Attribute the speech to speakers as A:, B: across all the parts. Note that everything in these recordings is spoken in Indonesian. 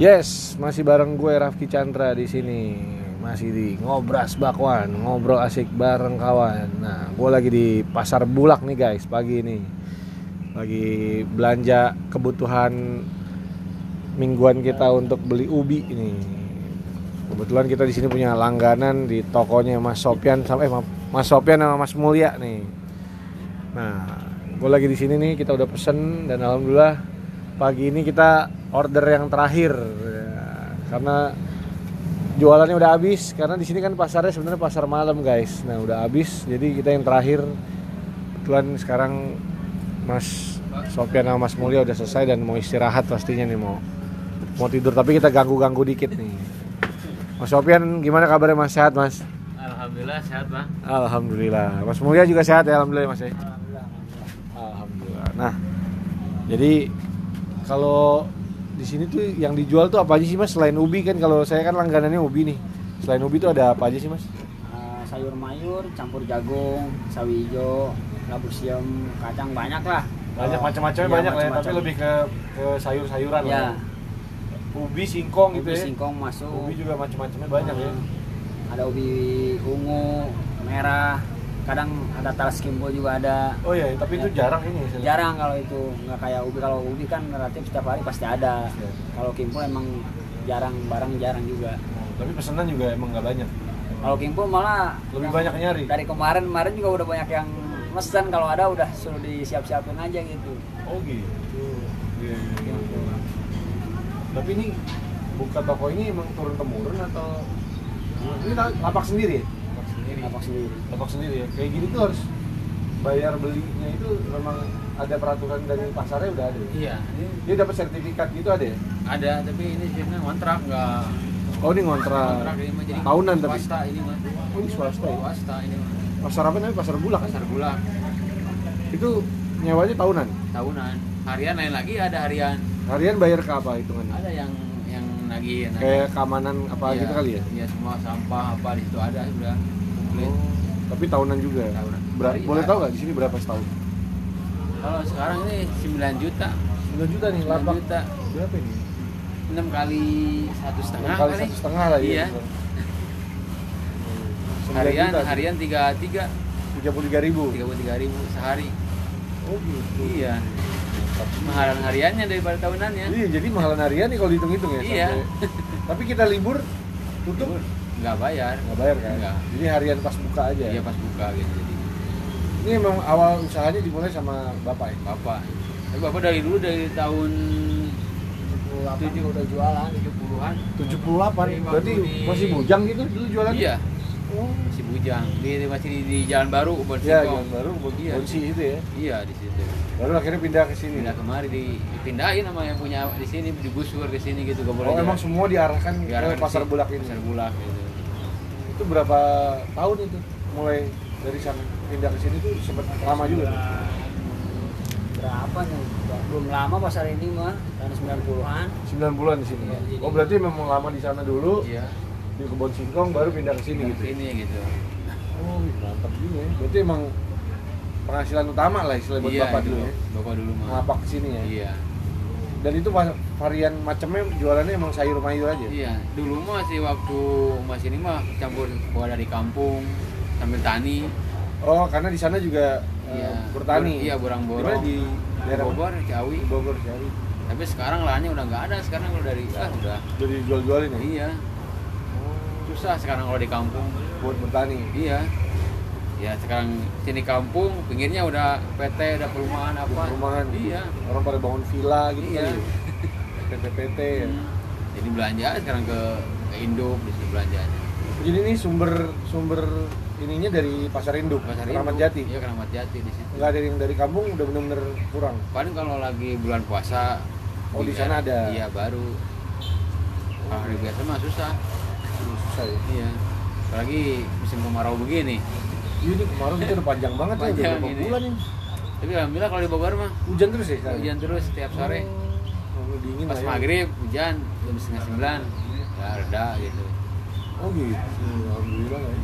A: Yes, masih bareng gue Rafki Chandra di sini. Masih di Ngobras Bakwan, ngobrol asik bareng kawan. Nah, gue lagi di Pasar Bulak nih guys, pagi ini. Lagi belanja kebutuhan mingguan kita untuk beli ubi ini. Kebetulan kita di sini punya langganan di tokonya Mas Sopian sampai eh, Mas Sopian sama Mas Mulya nih. Nah, gue lagi di sini nih, kita udah pesen dan alhamdulillah pagi ini kita order yang terakhir. Ya, karena jualannya udah habis karena di sini kan pasarnya sebenarnya pasar malam guys. Nah udah habis jadi kita yang terakhir. Kebetulan sekarang Mas Sofian sama Mas Mulya udah selesai dan mau istirahat pastinya nih mau mau tidur. Tapi kita ganggu-ganggu dikit nih. Mas Sofian gimana kabarnya Mas? Sehat Mas?
B: Alhamdulillah sehat bang.
A: Alhamdulillah. Mas Mulya juga sehat ya Alhamdulillah Mas ya? Alhamdulillah nah jadi kalau di sini tuh yang dijual tuh apa aja sih mas? Selain ubi kan kalau saya kan langganannya ubi nih. Selain ubi tuh ada apa aja sih mas?
C: Uh, sayur mayur campur jagung sawi hijau labu siam kacang banyak lah.
A: Banyak
C: Kalau-
A: macam-macamnya
C: iya,
A: banyak lah ya tapi lebih ke ke sayur-sayuran
C: ya.
A: Lah ubi singkong gitu
C: ubi
A: ya.
C: singkong masuk.
A: Ubi juga macam-macamnya banyak ya.
C: ada ubi ungu merah kadang ada talas kimbo juga ada.
A: Oh iya tapi itu
C: Ya.
A: jarang ini lihat.
C: jarang kalau itu. Nggak kayak ubi. Kalau ubi kan relatif setiap hari pasti ada.
A: Ya.
C: kalau kimpo emang jarang barang jarang juga.
A: Tapi pesanan juga emang nggak banyak.
C: Kalau kimpo malah
A: lebih banyak nyari.
C: dari kemarin kemarin juga udah banyak yang mesen. Kalau ada udah suruh disiap-siapin aja gitu.
A: Oh gitu. Iya, iya, iya. tapi ini buka toko ini emang turun temurun atau? Ini la- lapak sendiri ya?
C: Lapak sendiri
A: lapak sendiri ya kayak gini tuh harus bayar belinya itu memang ada peraturan dari pasarnya udah ada ya?
B: Iya. Ini
A: dia dapat sertifikat gitu ada ya
B: ada tapi ini sebenarnya kontrak nggak
A: oh ini ngontrak
B: kontrak ini mah jadi
A: tahunan tapi
B: swasta ini mah.
A: oh ini swasta ya
B: Swasta ini mah.
A: pasar apa namanya pasar bulak
B: Pasar gula
A: itu nyewanya tahunan
B: tahunan. Harian lain lagi ada harian.
A: harian bayar ke apa hitungannya
B: Ada yang yang nagih.
A: kayak keamanan apa
B: Iya,
A: gitu kali ya
B: Iya semua sampah apa di situ ada sudah komplit.
A: Oh, tapi tahunan juga
B: Tahunan.
A: Ber-
B: Iya.
A: boleh tahu nggak di sini berapa setahun
B: Kalau sekarang ini 9 juta.
A: 9 juta nih
B: 9
A: lapak
B: juta.
A: berapa ini
B: 6 kali satu setengah
A: kali satu setengah lah
B: Iya.
A: ya
B: Harian harian tiga tiga
A: tiga puluh tiga ribu
B: tiga puluh tiga ribu sehari.
A: oh gitu
B: Iya. Mahalan hariannya daripada tahunannya.
A: iya jadi mahalan harian nih kalau dihitung-hitung ya
B: Iya.
A: sampai- tapi kita libur tutup
B: Nggak bayar.
A: nggak bayar kan
B: Nggak.
A: jadi harian pas buka aja
B: Iya pas buka gitu jadi
A: ini emang awal usahanya dimulai sama bapak ya
B: bapak. Tapi bapak dari dulu dari tahun
C: 78 udah jualan
B: 70-an
A: 78
B: Iya,
A: berarti
B: di-
A: masih bujang gitu dulu jualan
B: iya
A: oh
B: masih bujang di masih di, di Jalan Baru
A: Iya,
B: Singkong.
A: Jalan baru
B: Iya.
A: Bonsi itu ya.
B: Iya di situ.
A: Baru akhirnya pindah ke sini.
B: Pindah kemari di dipindahin sama yang punya di sini digusur ke sini gitu gak boleh.
A: Oh, emang
B: jalan.
A: semua diarahkan
B: Diarahkan
A: ke pasar bulak ini.
B: Pasar bulak gitu.
A: Itu berapa tahun itu? Mulai dari sana pindah ke sini tuh sempat lama juga. tuh.
C: berapa nih belum lama pasar ini mah tahun 90-an
A: 9 bulan di sini.
B: Jadi-
A: Oh, berarti memang lama di sana dulu
B: Iya.
A: di kebun singkong baru pindah ke sini gitu.
B: ke sini gitu.
A: Oh, mantap juga ya. Berarti emang penghasilan utama lah istilah buat
B: iya,
A: bapak dulu ya.
B: Bapak dulu mah.
A: Ngapak ke sini ya.
B: Iya.
A: Dan itu va- varian macamnya jualannya emang sayur mayur aja.
B: Iya, dulu mah sih waktu masih ini mah campur gua dari kampung sambil tani.
A: Oh, karena di sana juga eh,
B: Iya.
A: bertani.
B: Ber- iya,
A: Di
B: borang-borong.
A: mana di daerah?
B: Bogor, Ciawi.
A: Bogor, Ciawi.
B: Tapi sekarang lahannya udah nggak ada. Sekarang udah dari ah udah.
A: Jadi jual-jualin ya?
B: Iya. Susah sekarang kalau di kampung.
A: buat bertani.
B: Iya. Ya sekarang sini kampung, pinggirnya udah PT, udah perumahan apa?
A: Perumahan.
B: Iya.
A: Orang pada bangun villa gitu
B: Iya.
A: kali ya. PT-PT ya.
B: Hmm. Jadi belanja sekarang ke, ke Indo di situ belanjanya.
A: Jadi ini sumber sumber ininya dari pasar induk,
B: Pasar
A: Keramat. Jati.
B: Iya, Keramat Jati di situ.
A: Enggak ada yang dari kampung udah bener-bener kurang.
B: Paling kalau lagi bulan puasa
A: Oh, di sana ada?
B: Iya, baru. Kalau hari biasa mah susah.
A: Ini susah ya.
B: Iya. Apalagi musim kemarau begini.
A: Iya ini kemarin itu udah panjang banget ya, udah
B: Panjang ini.
A: bulan ini.
B: Tapi alhamdulillah kalau di Bogor mah
A: Hujan terus ya sekarang?
B: hujan terus setiap sore.
A: Oh, dingin
B: Pas
A: ya.
B: maghrib hujan jam setengah sembilan ya reda gitu.
A: Oh gitu. Alhamdulillah ya.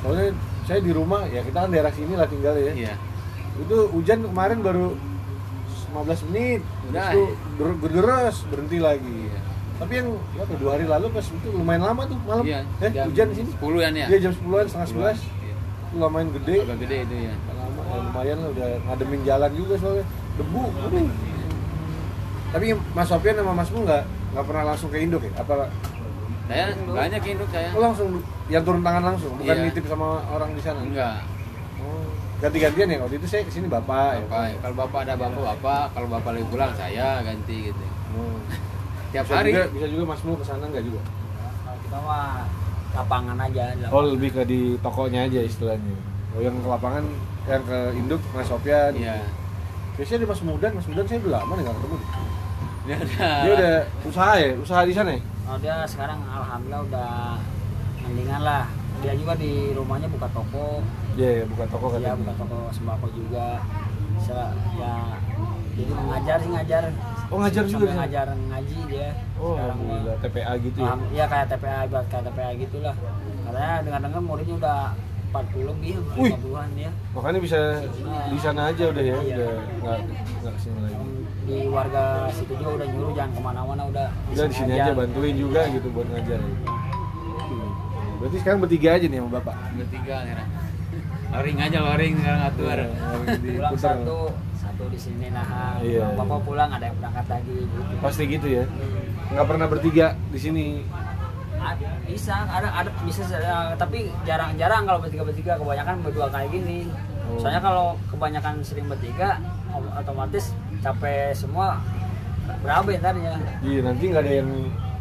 A: Soalnya saya di rumah ya kita kan daerah sini lah tinggal ya.
B: Iya.
A: Itu hujan kemarin baru 15 menit.
B: Udah.
A: Itu ber- berderas berhenti lagi.
B: Iya.
A: Tapi yang apa, dua hari lalu pas itu lumayan lama tuh malam.
B: Iya,
A: eh,
B: jam
A: hujan di sini.
B: 10 an ya?
A: Iya jam 10-an, setengah 11. Itu lumayan gede.
B: Agak gede itu ya.
A: Lama, ya, lumayan lah udah ngademin jalan juga soalnya. Debu. Aduh. Tapi Mas Sofian sama Mas Mu nggak nggak pernah langsung ke Induk ya? Apa
B: Saya banyak induk saya.
A: oh, langsung yang turun tangan langsung, bukan
B: Iya.
A: nitip sama orang di sana?
B: Enggak.
A: Oh, ganti-gantian ya waktu itu saya ke sini bapak, ya.
B: Bapak, kalau bapak ada bapak bapak, kalau bapak lagi pulang saya ganti gitu.
A: Oh.
B: Tiap
A: Bisa
B: hari.
A: juga, bisa juga Mas Mu ke sana nggak juga?
C: Kalau kita mah lapangan aja di
A: Oh
C: lapangan.
A: lebih ke di tokonya aja istilahnya. Oh yang ke lapangan, yang ke induk Mas Sofian.
B: Iya.
A: Biasanya ada Mas Mudan, Mas Mudan saya udah lama nih nggak ketemu.
B: Dia ada.
A: Dia udah usaha ya, usaha di sana ya?
C: Oh dia sekarang alhamdulillah udah mendingan lah. Dia juga di rumahnya buka toko,
A: Iya, ya, buka toko
C: ya
A: katanya.
C: buka toko sembako juga. Se ya jadi mengajar sih ngajar.
A: Oh ngajar juga
C: Sampai
A: sana?
C: ngajar ngaji dia.
A: Oh,
C: sekarang
A: alhamdulillah TPA gitu ya.
C: Iya kayak TPA buat kayak TPA gitulah. Katanya dengar-dengar muridnya udah 40 lebih,
A: Wih.
C: 50-an ya.
A: Makanya bisa di sana aja udah ya,
C: Iya.
A: udah nggak nggak ke sini lagi.
C: Di warga situ juga udah nyuruh jangan ke mana-mana udah.
A: Udah di sini aja bantuin juga gitu buat ngajar. Berarti sekarang bertiga aja nih sama bapak.
B: bertiga sekarang. Loring aja loring sekarang atur.
A: Iya,
C: Pulang satu, satu di sini nah.
A: Iya.
C: Bapak pulang ada yang berangkat lagi gitu.
A: Pasti gitu ya. Nggak pernah bertiga di sini.
C: Ada, bisa, ada ada bisa ada, tapi jarang-jarang kalau bertiga-bertiga kebanyakan berdua kayak gini.
A: Oh.
C: Soalnya kalau kebanyakan sering bertiga otomatis capek semua berapa ntar ya.
A: Iya nanti nggak ada yang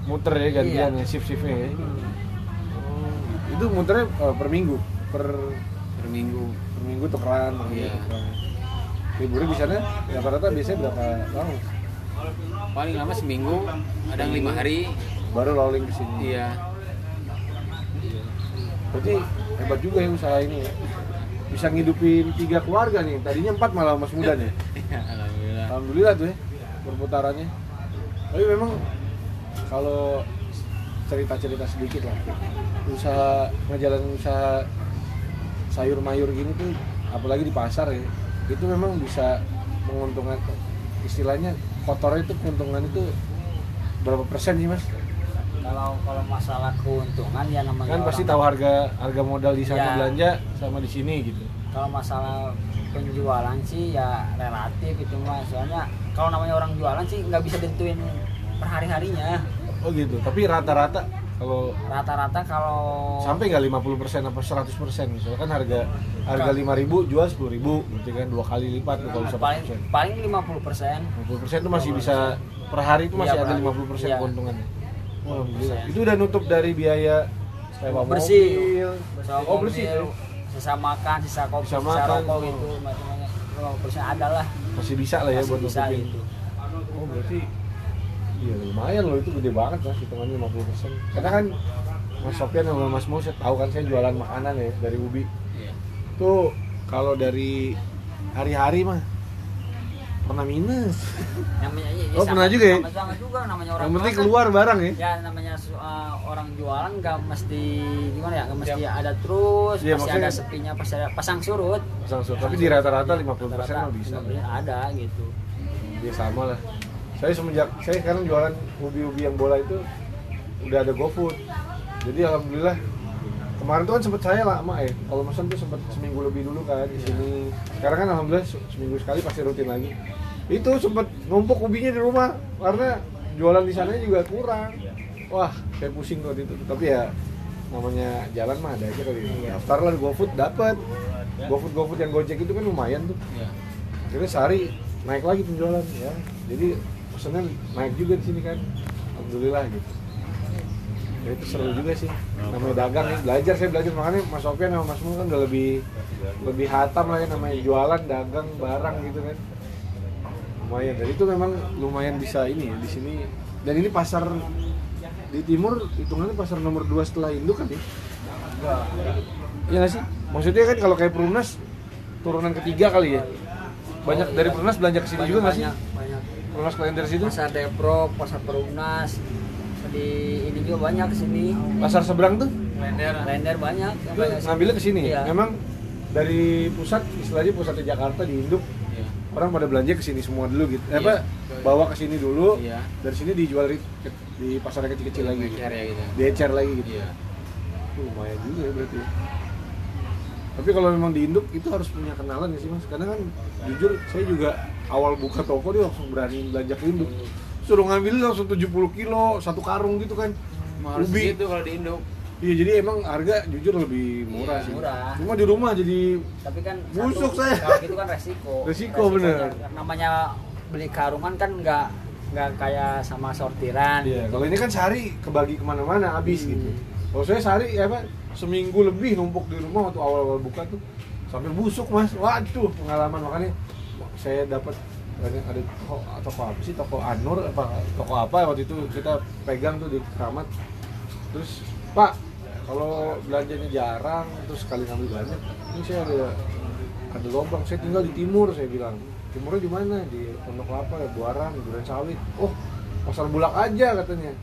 A: muter ya gantian
C: Iya.
A: ya shift shiftnya ya. Oh, itu muternya eh, per minggu, per
B: Per minggu.
A: per minggu tukeran. minggu
B: Iya.
A: tukeran. Liburnya di sana rata-rata biasanya berapa lama?
B: Paling lama seminggu, ada yang lima hari.
A: Baru rolling ke sini.
B: Iya.
A: Berarti hebat juga ya usaha ini ya. Bisa ngidupin tiga keluarga nih. Tadinya empat malah mas muda nih.
B: Iya, Alhamdulillah.
A: Alhamdulillah tuh ya perputarannya. Tapi memang kalau cerita-cerita sedikit lah usaha ngejalan usaha sayur mayur gini tuh apalagi di pasar ya itu memang bisa menguntungkan istilahnya kotornya itu keuntungan itu berapa persen sih mas?
C: Kalau kalau masalah keuntungan ya namanya
A: Kan pasti tahu harga harga modal di sana
C: Ya.
A: belanja sama di sini gitu.
C: kalau masalah penjualan sih ya relatif itu mah soalnya kalau namanya orang jualan sih nggak bisa tentuin per hari harinya
A: Oh gitu. Tapi rata-rata kalau
C: rata-rata kalau
A: sampai nggak 50% apa 100% misalnya kan harga harga 5000 jual 10000 berarti kan dua kali lipat tuh kalau
C: paling
A: 100%
C: paling 50 persen
A: 50% itu masih bisa per hari itu masih
C: Iya,
A: ada
C: per hari.
A: 50%
C: Iya.
A: keuntungannya oh, alhamdulillah.
C: 50%.
A: itu udah nutup dari biaya sewa
C: bersih
A: mobil oh bersih
C: mobil,
A: tuh.
C: sisa makan sisa kopi
A: Sisa
C: sisa, rokok
A: oh.
C: gitu macam-macam kalau persen ada lah
A: masih bisa lah ya
C: masih
A: buat
C: bisa
A: nutupin
C: gitu
A: oh berarti iya lumayan loh itu gede banget mas hitungannya 50% karena kan Mas Sofian sama Mas Mo saya tahu kan saya jualan makanan ya dari Ubi.
B: Iya.
A: tuh kalau dari hari-hari mah pernah minus.
C: Namanya ya,
A: Oh, pernah juga ya?
C: sama, sama juga namanya orang
A: yang penting
C: kan.
A: keluar barang ya?
C: Ya namanya uh, orang jualan nggak mesti gimana ya nggak mesti ada terus
A: Iya,
C: pasti ada sepinya pasti ada pasang surut.
A: Pasang surut. tapi di rata-rata
C: Iya,
A: 50% mah
C: rata-rata
A: bisa
C: 50% ada gitu.
A: Dia sama lah saya semenjak saya sekarang jualan ubi-ubi yang bola itu udah ada GoFood. Jadi alhamdulillah kemarin tuh kan sempet saya lama ya. Kalau pesan tuh sempet seminggu lebih dulu kan di sini. Sekarang kan alhamdulillah se- seminggu sekali pasti rutin lagi. Itu sempet numpuk ubinya di rumah karena jualan di sana juga kurang. Wah saya pusing waktu itu. Tapi ya namanya jalan mah ada aja kali daftar lah GoFood dapat GoFood GoFood yang Gojek itu kan lumayan tuh.
B: Iya.
A: akhirnya sehari naik lagi penjualan ya. Jadi pesannya naik juga di sini kan. Alhamdulillah gitu. Ya itu seru juga sih. Namanya dagang nih belajar saya belajar. Makanya Mas Sofian sama Mas Mu kan udah lebih lebih hatam lah ya namanya jualan dagang barang gitu kan. Lumayan. Dan itu memang lumayan bisa ini ya di sini. Dan ini pasar di timur hitungannya pasar nomor 2 setelah Indo kan ya? Iya nggak sih? Maksudnya kan kalau kayak Perumnas turunan ketiga kali ya. Banyak dari Perumnas belanja ke sini juga nggak sih? Perumnas Klender situ.
C: pasar Depro pasar Perumnas di ini juga banyak sini
A: Pasar seberang tuh
B: Lender.
C: Lender banyak
A: itu ngambilnya ke sini.
C: Iya.
A: Memang dari pusat istilahnya pusatnya Jakarta di Induk
B: Iya.
A: orang pada belanja ke sini semua dulu gitu. Eh,
B: Iya.
A: apa bawa ke sini dulu.
B: Iya.
A: Dari sini dijual di, di pasar kecil-kecil lagi. Gitu.
B: Ya gitu.
A: Diecer lagi gitu.
B: Iya.
A: Tuh, lumayan juga ya berarti. Tapi kalau memang di induk itu harus punya kenalan ya sih mas. Karena kan jujur saya juga awal buka toko dia langsung berani belanja ke induk. Suruh ngambil langsung 70 kilo satu karung gitu kan.
B: Harus
A: Ubi.
B: gitu kalau di Indo.
A: Iya jadi emang harga jujur lebih murah
B: Iya,
A: sih.
C: murah.
A: Cuma di rumah jadi
C: tapi kan
A: Busuk
C: satu,
A: saya.
C: kalau gitu kan resiko
A: Resiko, bener.
C: namanya beli karungan kan nggak nggak kayak sama sortiran
A: Iya, kalau ini kan sehari kebagi ke mana-mana habis
C: Hmm.
A: gitu. Kalau saya sehari ya apa seminggu lebih numpuk di rumah waktu awal-awal buka tuh sampai busuk mas. Waduh pengalaman makanya saya dapat ada toko, toko apa sih? Toko Anur apa toko apa? Waktu itu kita pegang tuh di Keramat. Terus Pak kalau belanjanya jarang terus sekali ngambil banyak ini saya ada ada lubang saya tinggal di timur saya bilang. Timurnya di mana? Di Pondok Kelapa ya Buaran Duren Sawit. Oh pasar bulak aja katanya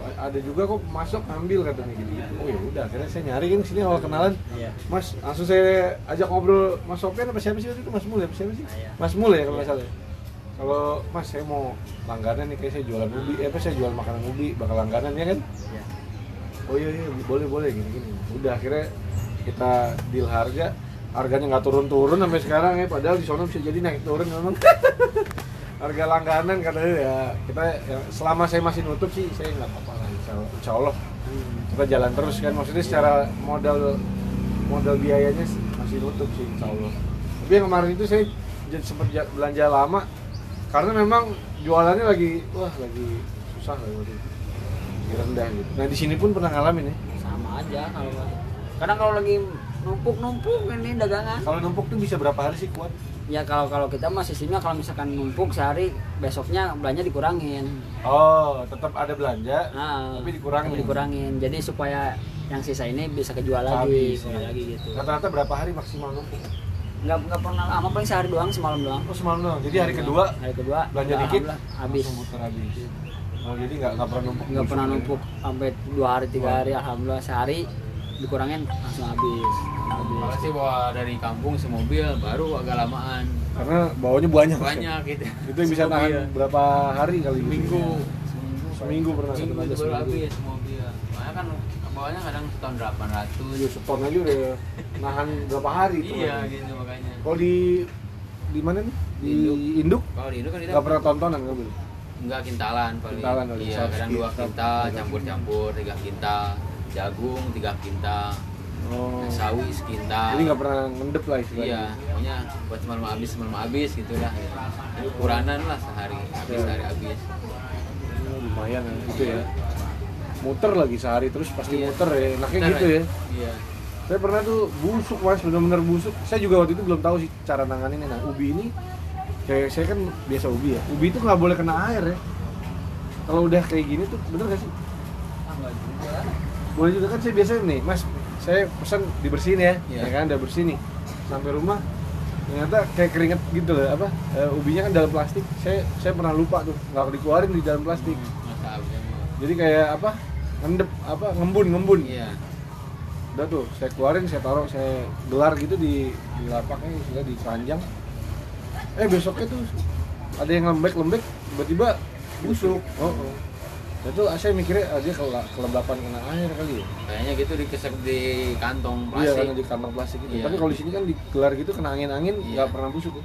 A: ada juga kok masuk ambil katanya gitu, -gitu. oh ya udah akhirnya saya nyari kan sini awal kenalan
C: Iya.
A: Mas langsung saya ajak ngobrol Mas Sofian apa siapa sih waktu itu Mas Mul ya apa siapa sih
C: Iya.
A: Mas Mul ya kalau nggak
C: Iya.
A: salah ya? kalau Mas saya mau langganan nih kayak saya jualan ubi eh apa saya jual makanan ubi bakal langganan ya kan
C: Iya.
A: oh iya iya boleh boleh gini gini udah akhirnya kita deal harga harganya nggak turun turun sampai sekarang ya padahal di sana bisa jadi naik turun memang harga langganan katanya ya kita ya, selama saya masih nutup sih saya nggak apa-apa lah insya, insya Allah. Kita jalan terus kan maksudnya secara modal modal biayanya sih masih nutup sih insya Allah. Tapi yang kemarin itu saya sempat ja- belanja lama karena memang jualannya lagi wah lagi susah lah waktu itu Lagi rendah gitu. Nah di sini pun pernah ngalamin ya?
C: Sama aja kalau kadang kalau lagi numpuk numpuk ini dagangan.
A: Kalau numpuk tuh bisa berapa hari sih kuat
C: ya kalau kalau kita mah sistemnya kalau misalkan numpuk sehari besoknya belanja dikurangin.
A: Oh tetap ada belanja
C: nah,
A: Tapi dikurangin.
C: tapi dikurangin. Jadi supaya yang sisa ini bisa kejual
A: Habis,
C: lagi kejual
A: ya.
C: lagi gitu.
A: Rata-rata berapa hari maksimal numpuk?
C: Nggak nggak pernah lama paling sehari doang semalam doang.
A: Oh semalam doang. Jadi hari kedua
C: hari kedua
A: belanja dikit
C: habis.
A: muter habis. Oh jadi nggak nggak pernah numpuk
C: nggak pernah
A: ya?
C: numpuk sampai dua hari tiga hari alhamdulillah. Sehari dikurangin langsung habis
B: Kalau
C: habis
B: sih bawa dari kampung semobil baru agak lamaan.
A: karena bawanya banyak kan?
B: Banyak gitu.
A: itu yang bisa tahan
B: Semobil.
A: berapa hari kali
B: Seminggu.
A: Seminggu. Seminggu pernah satu
B: Seminggu itu baru
A: seminggu.
B: habis mobil. Makanya kan bawanya kadang setahun 800.
A: Iya, seton aja udah nahan berapa hari tuh.
B: Iya gitu makanya.
A: Kalau di di mana nih? Di
B: Induk.
A: Induk
B: Kalau di Indo kan kita
A: nggak pernah tontonan nggak boleh.
B: enggak kintalan paling.
A: Kintalan paling.
B: Iya, kadang dua
A: kintal,
B: campur-campur tiga kintal. Jagung tiga kintal.
A: Oh.
B: Sawi sekintal.
A: Jadi nggak pernah ngendep lah istilahnya.
B: Iya, pokoknya buat semalam habis semalam habis gitulah. Ya. Jadi ukuranan lah sehari habis
A: Iya.
B: sehari habis.
A: Oh, lumayan ya, gitu ya. Muter lagi sehari terus pasti
B: Iya.
A: muter ya. Enaknya
B: Bener,
A: gitu ya.
B: Iya.
A: Saya pernah tuh busuk mas, bener-bener busuk. Saya juga waktu itu belum tahu sih cara nanganinnya. Nah, ubi ini kayak saya kan biasa ubi ya. Ubi itu nggak boleh kena air ya. Kalau udah kayak gini tuh bener gak sih? Boleh juga kan saya biasanya nih, mas, saya pesan dibersihin ya,
B: Iya.
A: ya kan udah bersih nih. Sampai rumah ternyata kayak keringet gitu loh, apa? eh, ubinya kan dalam plastik. Saya saya pernah lupa tuh, nggak dikeluarin di dalam plastik.
B: Habisnya mah.
A: Jadi kayak apa? Ngendep apa? Ngembun, ngembun.
B: Iya.
A: Udah tuh, saya keluarin, saya taruh, saya gelar gitu di di lapaknya, sudah di keranjang. Eh besoknya tuh ada yang lembek-lembek, tiba-tiba busuk. Oh, oh. Itu saya mikirnya ah, dia kele- kelembapan kena air kali ya.
B: Kayaknya gitu dikesep di kantong
A: Iya
B: plastik.
A: karena di kantong plastik itu.
B: Iya.
A: Tapi kalau di sini kan digelar gitu kena angin-angin
B: Iya.
A: nggak pernah busuk. ya.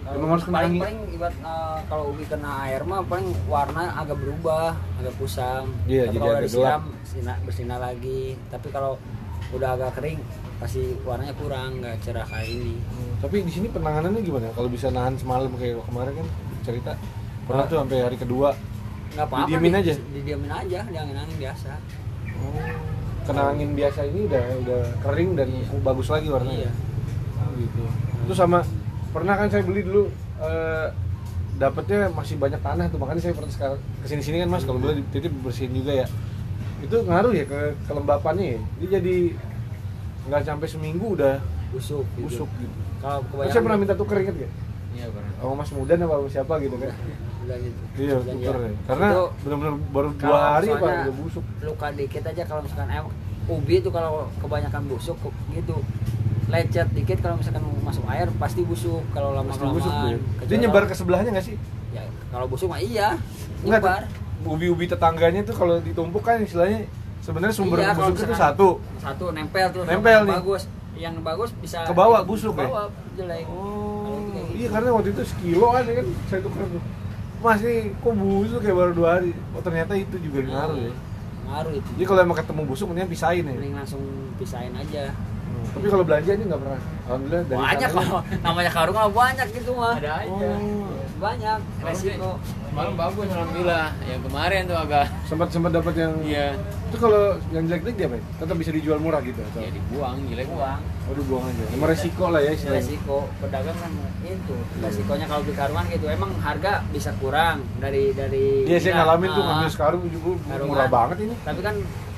C: Kalau
A: Emang harus kena
C: paling
A: angin.
C: paling ibarat eh, kalau ubi kena air mah paling warna agak berubah, agak kusam.
A: Iya,
C: Tapi
A: jadi
C: kalau
A: agak
C: disiram bersinar, bersinar lagi. Tapi kalau udah agak kering pasti warnanya kurang, nggak cerah kayak ini.
A: Tapi di sini penanganannya gimana? Kalau bisa nahan semalam kayak kemarin kan cerita pernah tuh sampai hari kedua
C: Nggak apa-apa.
A: Didiemin
C: di-
A: aja?
C: Didiemin aja, di angin-angin biasa.
A: kena angin biasa ini udah udah kering dan
B: Iya.
A: bagus lagi warnanya.
C: Iya.
A: Oh, gitu. Terus sama pernah kan saya beli dulu eh, dapetnya masih banyak tanah tuh makanya saya pernah ke sini sini kan mas kalau boleh titip bersihin juga ya itu ngaruh ya ke kelembapannya ya dia jadi nggak sampai seminggu udah
C: Busuk. gitu.
A: busuk gitu.
C: Kalau
A: Kan saya pernah minta tuker inget gak?
B: Iya pernah.
A: Sama Mas Mudan apa siapa gitu kan?
C: Udah gitu.
A: Iya tuker
C: ya,
A: ya. Karena benar-benar baru dua hari
C: soalnya
A: udah busuk.
C: luka dikit aja kalau misalkan em ubi itu kalau kebanyakan busuk gitu lecet dikit kalau misalkan masuk air pasti busuk kalau lama
A: Pasti busuk ya. Dia nyebar ke sebelahnya nggak sih?
C: ya kalau busuk mah iya nyebar
A: ubi-ubi tetangganya tuh kalau ditumpuk kan istilahnya sebenarnya sumber
C: Iya,
A: busuk itu satu.
C: satu nempel tuh
A: Nempel nih.
C: bagus yang bagus bisa
A: Ke bawah busuk ya?
C: jelek
A: Oh,
C: kayak
A: iya
C: gitu.
A: karena waktu itu sekilo kan kan saya tukar tuh. Mas nih kok busuk kayak baru dua hari. Oh ternyata itu juga ngaruh ya.
C: ngaruh itu
A: Jadi kalau emang ketemu busuk mendingan pisahin ya.
C: mending langsung pisahin aja
A: Hmm. Tapi kalau belanja ini nggak pernah. Alhamdulillah dari
C: banyak kalau namanya karung mah banyak gitu mah
B: ada aja
A: Oh,
C: banyak resiko
B: malam bagus alhamdulillah yang kemarin tuh agak
A: sempat sempat dapat yang
B: iya
A: itu kalau yang jelek-jelek dia apa? ya? Tetap bisa dijual murah gitu atau?
B: ya dibuang jelek
C: uang
A: Oh dibuang aja. Emang resiko lah ya istilahnya.
C: resiko pedagang kan itu resikonya kalau beli karungan gitu emang harga bisa kurang dari dari
A: Iya saya ngalamin tuh
C: Ah,
A: ngambil sekarung juga
C: Karungan.
A: murah banget ini.
C: tapi kan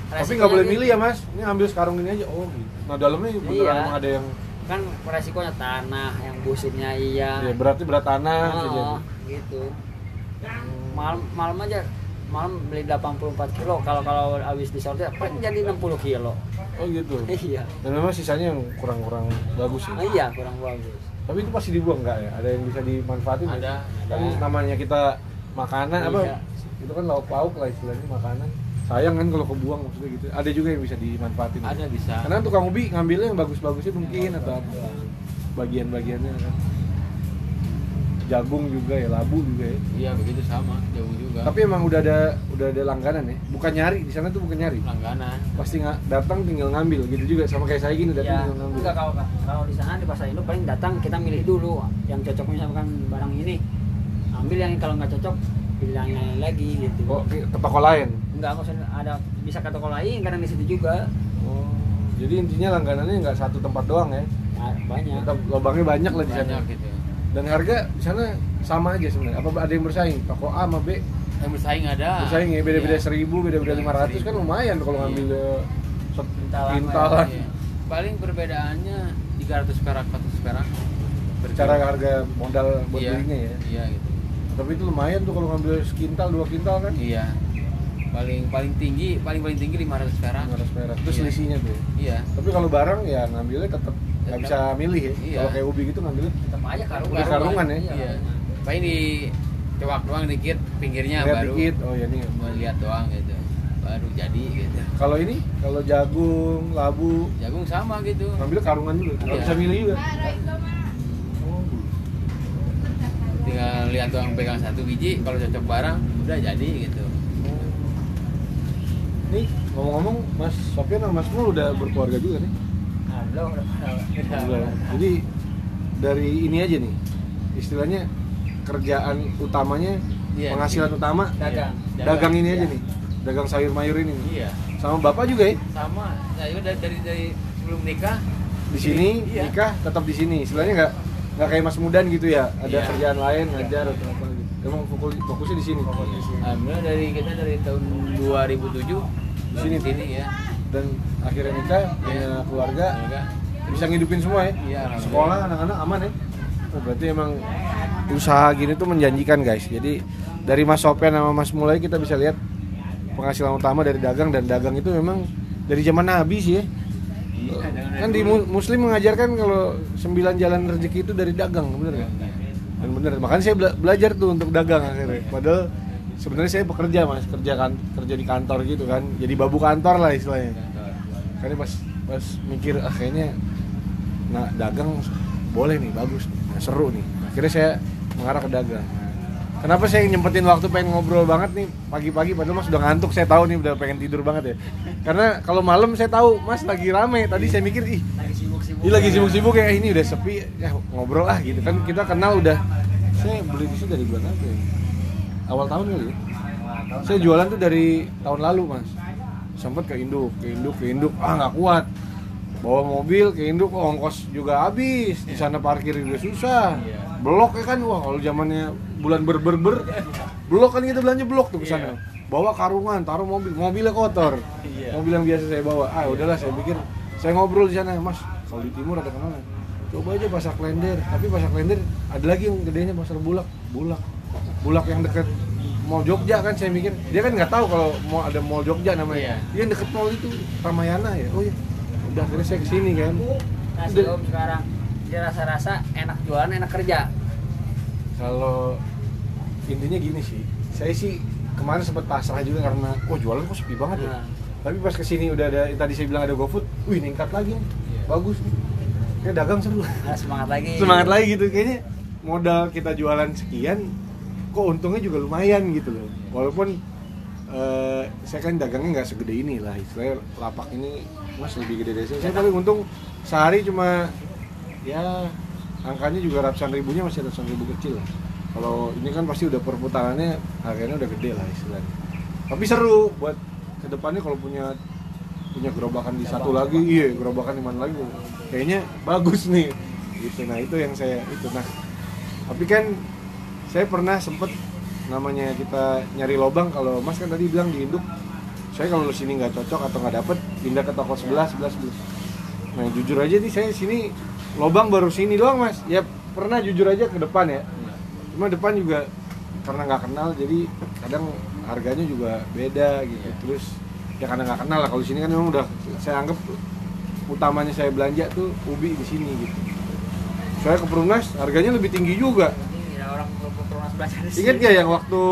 A: Tapi nggak boleh
C: gitu.
A: milih ya mas. Ini ngambil sekarung ini aja. Oh gitu. Nah dalamnya beneran
C: Iya.
A: emang ada yang
C: kan resikonya tanah yang busuknya iya
A: ya berarti berat tanah.
C: Oh,
A: bisa
C: gitu malam malam aja malam beli 84 kilo kalau kalau habis disortir paling jadi 60 kilo
A: Oh gitu.
C: iya
A: Dan memang sisanya yang kurang-kurang bagus
C: Ah,
A: ya.
C: iya kurang bagus
A: Tapi itu pasti dibuang nggak ya? Ada yang bisa dimanfaatin?
B: Ada,
A: Kan
C: ada.
A: namanya kita makanan apa?
C: Iya.
A: Itu kan lauk pauk lah istilahnya makanan. Sayang kan kalau kebuang maksudnya gitu. Ada juga yang bisa dimanfaatin.
B: ada bisa
A: Karena tukang ubi ngambilnya yang bagus-bagusnya mungkin atau apa bagian-bagiannya kan. Jagung juga ya, labu juga ya.
B: iya begitu sama jauh juga
A: Tapi emang udah ada udah ada langganan ya. Bukan nyari di sana tuh bukan nyari.
B: langganan
A: Pasti nggak datang tinggal ngambil gitu juga sama kayak saya gini datang
C: ya
A: tinggal ngambil.
C: enggak kalau kalau di sana di pasar induk paling datang kita milih dulu yang cocok misalkan barang ini ambil yang kalau nggak cocok pilih yang lain lagi gitu
A: Kok ke ke toko lain?
C: enggak maksudnya ada bisa ke toko lain kadang di situ juga
A: Oh. Jadi intinya langganannya nggak satu tempat doang ya.
C: Nah, banyak
A: Tetap lubangnya banyak lah di sana.
B: banyak gitu
A: Dan harga di sana sama aja sebenarnya. Apa ada yang bersaing? Toko A sama B
B: yang bersaing ada
A: bersaing ya beda-beda
B: Iya.
A: seribu, beda-beda lima ratus kan lumayan kalau
B: Iya.
A: ngambil eh, set
C: Kintalan
A: kintalan.
B: Iya. paling perbedaannya 300 perak 400 perak Per
A: Cara
B: kilo.
A: harga modal buat
B: iya.
A: belinya ya.
B: iya gitu
A: Tapi itu lumayan tuh kalau ngambil sekintal dua kintal kan.
B: iya paling paling tinggi paling paling tinggi 500 perak
A: 500 perak. Itu
B: Iya.
A: selisihnya tuh.
B: iya
A: Tapi kalau barang ya ngambilnya tetap nggak bisa milih ya.
B: Iya.
A: Kalau kayak ubi gitu ngambilnya
C: tetap aja karungan
A: Udah karungan ya?
C: iya,
B: iya paling di cewak doang dikit pinggirnya
A: lihat
B: baru
A: dikit. Oh ya nih.
B: mau lihat doang gitu baru jadi gitu
A: Kalau ini kalau jagung, labu,
B: jagung sama gitu
A: ngambil karungan juga. Nggak
B: Iya.
A: bisa milih juga.
B: Tinggal lihat doang pegang satu biji kalau cocok barang udah jadi gitu
A: Nih ngomong-ngomong Mas Sofian sama Mas Mul udah berkeluarga juga nih.
C: Pada
A: Udah. Jadi dari ini aja nih istilahnya kerjaan utamanya
B: Iya.
A: penghasilan utama
C: dagang
B: Iya.
A: dagang ini aja
B: Iya.
A: nih dagang sayur mayur ini nih.
B: iya
A: sama bapak juga ya
B: sama saya juga dari dari, dari sebelum nikah
A: di sini
B: Iya.
A: nikah tetap di sini istilahnya nggak nggak kayak Mas Mudan gitu ya ada
B: Iya.
A: kerjaan lain ngajar atau apa gitu. Emang fokus fokusnya di sini?
B: Alhamdulillah dari kita dari tahun 2007
A: Di sini?
B: sini ya
A: dan akhirnya nikah punya keluarga
B: Enggak.
A: bisa ngidupin semua ya?
B: Iya, alhamdulillah.
A: sekolah anak-anak aman ya? Oh, berarti emang usaha gini tuh menjanjikan guys. Jadi dari Mas Sopian sama Mas Mulai kita bisa lihat penghasilan utama dari dagang dan dagang itu memang dari zaman Nabi sih ya.
B: Iya,
A: kan di mu- Muslim mengajarkan kalau sembilan jalan rezeki itu dari dagang bener kan dan bener makanya saya bela- belajar tuh untuk dagang akhirnya. Padahal sebenarnya saya pekerja mas kerja kan kerja di kantor gitu kan. Jadi babu kantor lah istilahnya. Karena pas pas mikir ah kayaknya nah dagang boleh nih bagus nah, seru nih. Akhirnya saya mengarah ke dagang kenapa saya nyempetin waktu pengen ngobrol banget nih? Pagi-pagi padahal mas udah ngantuk saya tahu nih udah pengen tidur banget ya. Karena kalau malam saya tahu mas lagi rame. Tadi saya mikir ih
C: lagi sibuk-sibuk
A: ini lagi sibuk-sibuk ya. Ini udah sepi ya ngobrol ah gitu kan. Kita kenal udah. Saya beli sini dari bulan apa ya? Awal tahun kali ya? Saya jualan tuh dari tahun lalu mas. Sempet ke induk ke induk ke induk. Ah nggak kuat bawa mobil ke induk ongkos juga habis. Di sana parkir juga susah.
B: Iya.
A: blok ya kan? Wah kalau zamannya bulan berber blok kan kita belanja blok tuh ke sana. Bawa karungan taruh mobil. Mobilnya kotor.
B: Iya.
A: mobil yang biasa saya bawa. Ah udahlah saya pikir saya ngobrol di sana. Mas kalau di timur ada kenalan coba aja pasar klender. Tapi pasar klender ada lagi yang gedenya pasar bulak. Bulak. Bulak yang deket mall Jogja kan saya mikir. Dia kan nggak tahu kalau mau ada mall Jogja namanya.
B: Iya.
A: dia deket mall itu Ramayana ya? Oh iya udah akhirnya saya ke sini kan?
C: Nasi om sekarang dia rasa-rasa enak jualan enak kerja.
A: Kalau intinya gini sih saya sih kemarin sempat pasrah juga karena kok jualan kok sepi banget ya.
C: Nah,
A: tapi pas ke sini udah ada tadi saya bilang ada GoFood wih ningkat lagi. Nih
B: Iya.
A: bagus. Nih kayak dagang seru.
C: Nah, semangat lagi.
A: Semangat lagi gitu. Kayaknya modal kita jualan sekian kok untungnya juga lumayan gitu loh. Walaupun eh, saya kan dagangnya nggak segede ini lah istilahnya lapak ini mas lebih gede dari saya saya paling untung sehari cuma ya angkanya juga ratusan ribunya masih ratusan ribu kecil. Lah kalau ini kan pasti udah perputarannya harganya udah gede lah istilahnya. Tapi seru buat ke depannya kalau punya punya gerobakan di satu lagi. Iya gerobakan di mana lagi? Kayaknya bagus nih. Gitu nah itu yang saya itu nah. Tapi kan saya pernah sempet namanya kita nyari lobang kalau mas kan tadi bilang di induk saya kalau di sini nggak cocok atau nggak dapet pindah ke toko sebelah sebelah sebelah. Nah jujur aja nih saya sini lobang baru sini doang mas. Ya pernah jujur aja ke depan ya. Cuma depan juga karena nggak kenal jadi kadang harganya juga beda gitu. Terus ya karena nggak kenal lah. Kalau di sini kan memang udah saya anggap utamanya saya belanja tuh ubi di sini gitu. Saya ke Perumnas harganya lebih tinggi juga
C: orang perumnas belajar di
A: ingat gak yang waktu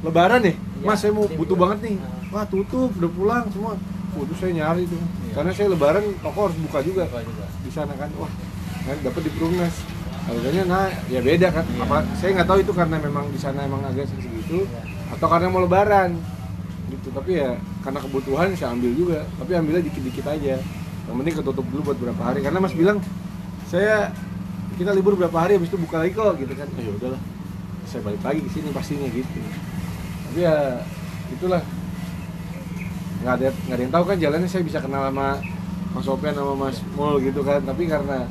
A: lebaran nih?
C: Iya,
A: mas saya mau butuh banget nih.
C: Ah.
A: wah tutup udah pulang semua. Waduh itu saya nyari tuh.
B: Iya.
A: karena saya lebaran toko harus buka juga.
B: Apa juga.
A: Di sana kan. Wah kan dapat di Perumnas. Harganya nah ya beda kan.
B: Iya.
A: apa saya nggak tahu itu karena memang di sana emang agak segitu.
C: Iya.
A: atau karena mau lebaran. Gitu. Tapi ya karena kebutuhan saya ambil juga. Tapi ambilnya dikit-dikit aja. Yang penting ketutup dulu buat berapa hari. Karena mas bilang saya kita libur berapa hari habis itu buka lagi kok gitu kan. Oh, ya udahlah saya balik lagi ke sini pastinya gitu. Tapi ya itulah. Nggak ada nggak ada yang tahu kan jalannya saya bisa kenal sama Mas Sopian sama Mas Mul gitu kan. Tapi karena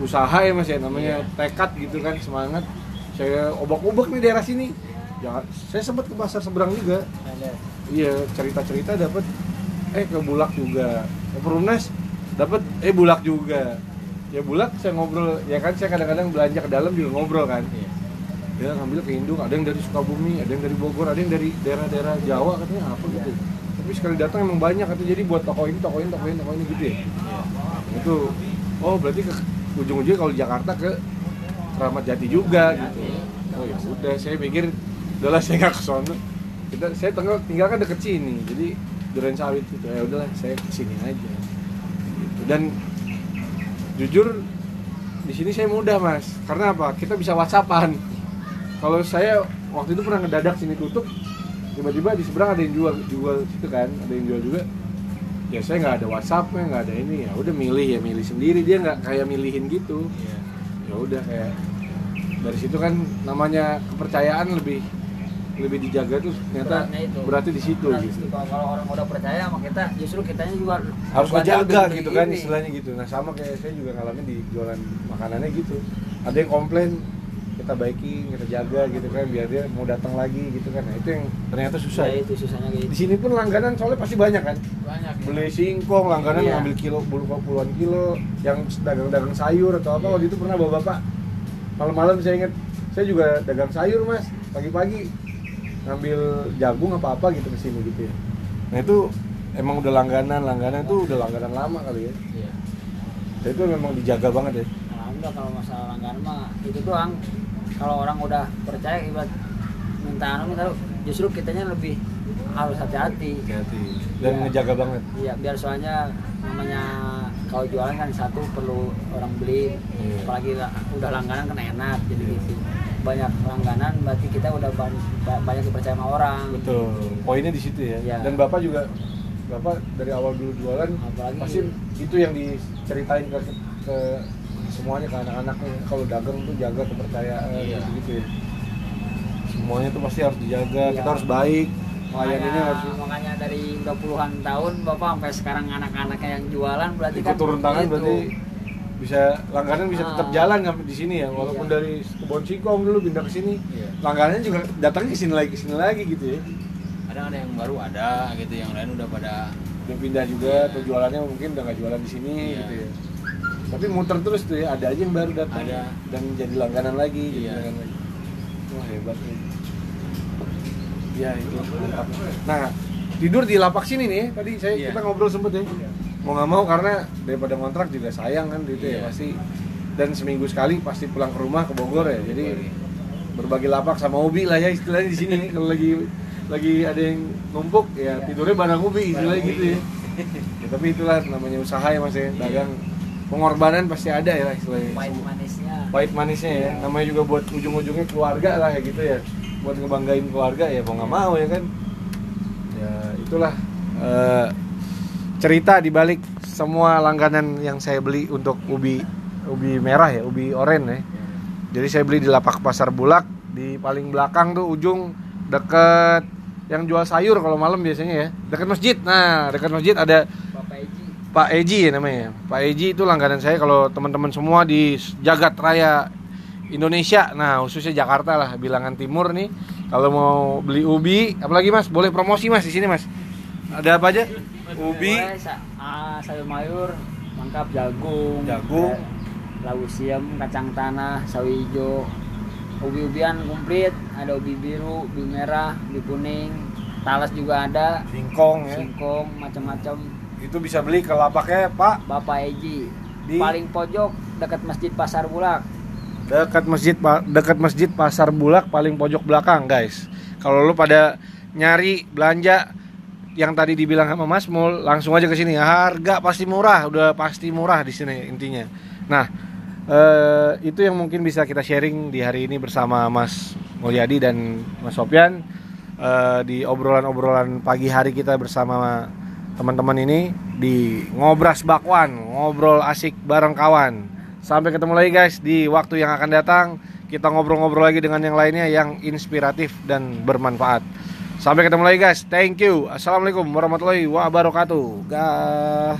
A: usaha ya Mas ya namanya tekad gitu kan semangat saya obak-obak nih daerah sini. Ya saya sempat ke pasar seberang juga. Iya cerita-cerita dapat eh ke Bulak juga. Ke Perumnas dapat eh Bulak juga ya Bulak saya ngobrol ya kan saya kadang-kadang belanja ke dalam juga ngobrol kan.
B: Iya.
A: dia ngambil ke Induk ada yang dari Sukabumi ada yang dari Bogor ada yang dari daerah-daerah Jawa katanya apa gitu. Tapi sekali datang emang banyak katanya. Jadi buat toko ini toko ini toko ini toko ini gitu ya. Itu oh berarti ke ujung-ujungnya kalau Jakarta ke Keramat Jati juga gitu. Oh ya udah saya pikir udahlah saya nggak ke sono kita saya tinggal tinggal kan deket sini. Jadi Duren Sawit gitu ya udahlah saya ke sini aja. Gitu. dan jujur di sini saya mudah mas. Karena apa? Kita bisa whatsappan. Kalau saya waktu itu pernah ngedadak sini tutup tiba-tiba di seberang ada yang jual jual situ kan ada yang jual juga. Ya saya nggak ada whatsappnya nggak ada ini. Ya udah milih ya milih sendiri. Dia nggak kayak milihin gitu.
B: Iya.
A: ya udah kayak dari situ kan namanya kepercayaan lebih lebih dijaga tuh ternyata
C: itu.
A: berarti di situ
C: Berat
A: gitu
C: itu. Kalau orang udah percaya sama kita, justru kitanya juga
A: harus ngejaga
C: lebih
A: gitu kan
C: ini.
A: istilahnya gitu nah sama kayak saya juga ngalamin di jualan makanannya gitu ada yang komplain kita baikin kita jaga gitu kan biar dia mau datang lagi gitu kan nah itu yang ternyata susah
C: Ya,
A: ya.
C: itu susahnya kayak
A: di
C: gitu.
A: sini pun langganan soalnya pasti banyak kan
B: banyak ya.
A: beli singkong langganan
C: Iya.
A: ngambil kilo puluh puluhan kilo yang dagang-dagang sayur atau apa waktu itu pernah bawa bapak malam-malam saya ingat saya juga dagang sayur mas pagi-pagi ngambil jagung apa apa gitu ke sini gitu ya nah itu emang udah langganan langganan itu udah langganan lama kali ya
B: Iya.
A: Dan itu memang dijaga banget ya
C: Alhamdulillah kalau masalah langganan mah itu doang. Kalau orang udah percaya ibarat minta anu minta anu, justru kitanya lebih harus hati-hati.
A: hati dan
C: Iya.
A: ngejaga banget
C: Iya, biar soalnya namanya kalau jualan kan satu perlu orang beli,
A: Iya.
C: apalagi udah langganan kan enak jadi gitu. Banyak langganan berarti kita udah ban- ba- banyak dipercaya sama orang.
A: betul poinnya di situ ya
C: Iya.
A: dan bapak juga bapak dari awal dulu jualan
C: Apalagi-
A: pasti itu yang diceritain ke, ke semuanya ke anak-anaknya kalau dagang tuh jaga kepercayaan
B: Iya.
A: gitu, gitu ya semuanya tuh pasti harus dijaga
C: Iya.
A: kita harus baik
C: Makanya,
A: harus
C: makanya dari udah puluhan tahun bapak sampai sekarang anak-anaknya yang jualan berarti
A: ikut
C: kan
A: turun tangan
C: itu.
A: berarti bisa langganan bisa tetap
C: Ah.
A: jalan sampai di sini ya walaupun
C: Iya.
A: dari kebon singkong dulu pindah ke sini
B: Iya.
A: langganannya juga datangnya ke sini lagi ke sini lagi gitu ya
B: kadang ada yang baru ada gitu yang lain udah pada
A: udah pindah juga atau jualannya mungkin udah nggak jualan di sini
B: Iya.
A: gitu ya tapi muter terus tuh ya ada aja yang baru datang
B: Ada.
A: dan jadi langganan lagi jadi
B: Iya.
A: langganan lagi wah hebat ya ya itu mantap nah tidur di lapak sini nih tadi saya
B: Iya.
A: kita ngobrol sempet ya mau nggak mau karena daripada kontrak juga sayang kan gitu ya
B: Iya.
A: pasti. Dan seminggu sekali pasti pulang ke rumah ke Bogor ya jadi berbagi lapak sama Ubi lah ya istilahnya di sini. Kalau lagi lagi ada yang numpuk ya tidurnya bareng Ubi istilahnya gitu ya. Ya, tapi itulah namanya usaha ya mas ya. Dagang pengorbanan pasti ada ya istilahnya.
C: Pahit manisnya.
A: Pahit manisnya ya. Namanya juga buat ujung-ujungnya keluarga lah ya gitu ya. Buat ngebanggain keluarga ya mau nggak mau ya kan. Ya itulah eh, cerita di balik semua langganan yang saya beli untuk ubi ubi merah ya ubi oren ya jadi saya beli di lapak pasar bulak di paling belakang tuh ujung deket yang jual sayur kalau malam biasanya ya deket masjid nah deket masjid ada
C: bapak Eji
A: Pak Eji ya namanya. Pak Eji itu langganan saya kalau teman-teman semua di jagat raya Indonesia. Nah, khususnya Jakarta lah, bilangan timur nih. Kalau mau beli ubi, apalagi Mas, boleh promosi Mas di sini Mas. Ada apa aja? Ubi,
C: ah, sayur mayur lengkap jagung.
A: Jagung.
C: eh, labu siam kacang tanah sawi hijau. Ubi-ubian komplit. Ada ubi biru ubi merah ubi kuning. Talas juga ada.
A: Singkong ya.
C: singkong macam-macam.
A: Itu bisa beli ke lapaknya Pak?
C: Bapak Eji.
A: Di-
C: paling pojok dekat masjid pasar bulak.
A: Dekat masjid dekat masjid Pasar Bulak paling pojok belakang, guys. Kalau lu pada nyari belanja yang tadi dibilang sama Mas Mul, langsung aja ke sini. Harga pasti murah, udah pasti murah di sini intinya. Nah, eh, itu yang mungkin bisa kita sharing di hari ini bersama Mas Mulyadi dan Mas Sopyan eh, di obrolan-obrolan pagi hari kita bersama teman-teman ini di ngobras bakwan, ngobrol asik bareng kawan. Sampai ketemu lagi guys di waktu yang akan datang. Kita ngobrol-ngobrol lagi dengan yang lainnya yang inspiratif dan bermanfaat. Sampai ketemu lagi guys. Thank you. Assalamualaikum warahmatullahi wabarakatuh. Gah.